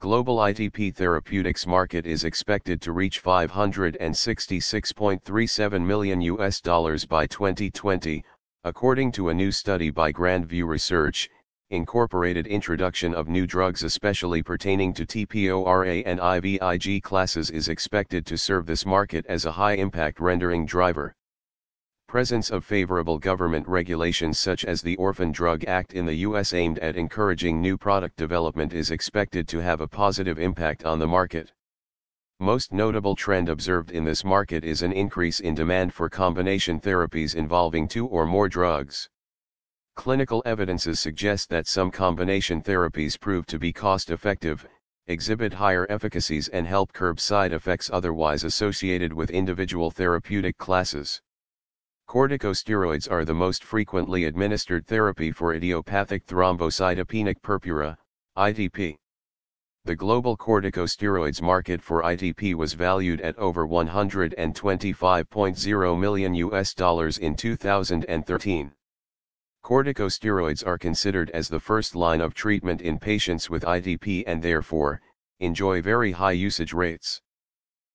Global ITP therapeutics market is expected to reach 566.37 million US dollars by 2020, according to a new study by Grand View Research, incorporated introduction of new drugs especially pertaining to TPORA and IVIG classes is expected to serve this market as a high-impact rendering driver. Presence of favorable government regulations such as the Orphan Drug Act in the U.S. aimed at encouraging new product development is expected to have a positive impact on the market. Most notable trend observed in this market is an increase in demand for combination therapies involving two or more drugs. Clinical evidences suggest that some combination therapies prove to be cost-effective, exhibit higher efficacies and help curb side effects otherwise associated with individual therapeutic classes. Corticosteroids are the most frequently administered therapy for idiopathic thrombocytopenic purpura, ITP. The global corticosteroids market for ITP was valued at over 125.0 million US dollars in 2013. Corticosteroids are considered as the first line of treatment in patients with ITP and therefore, enjoy very high usage rates.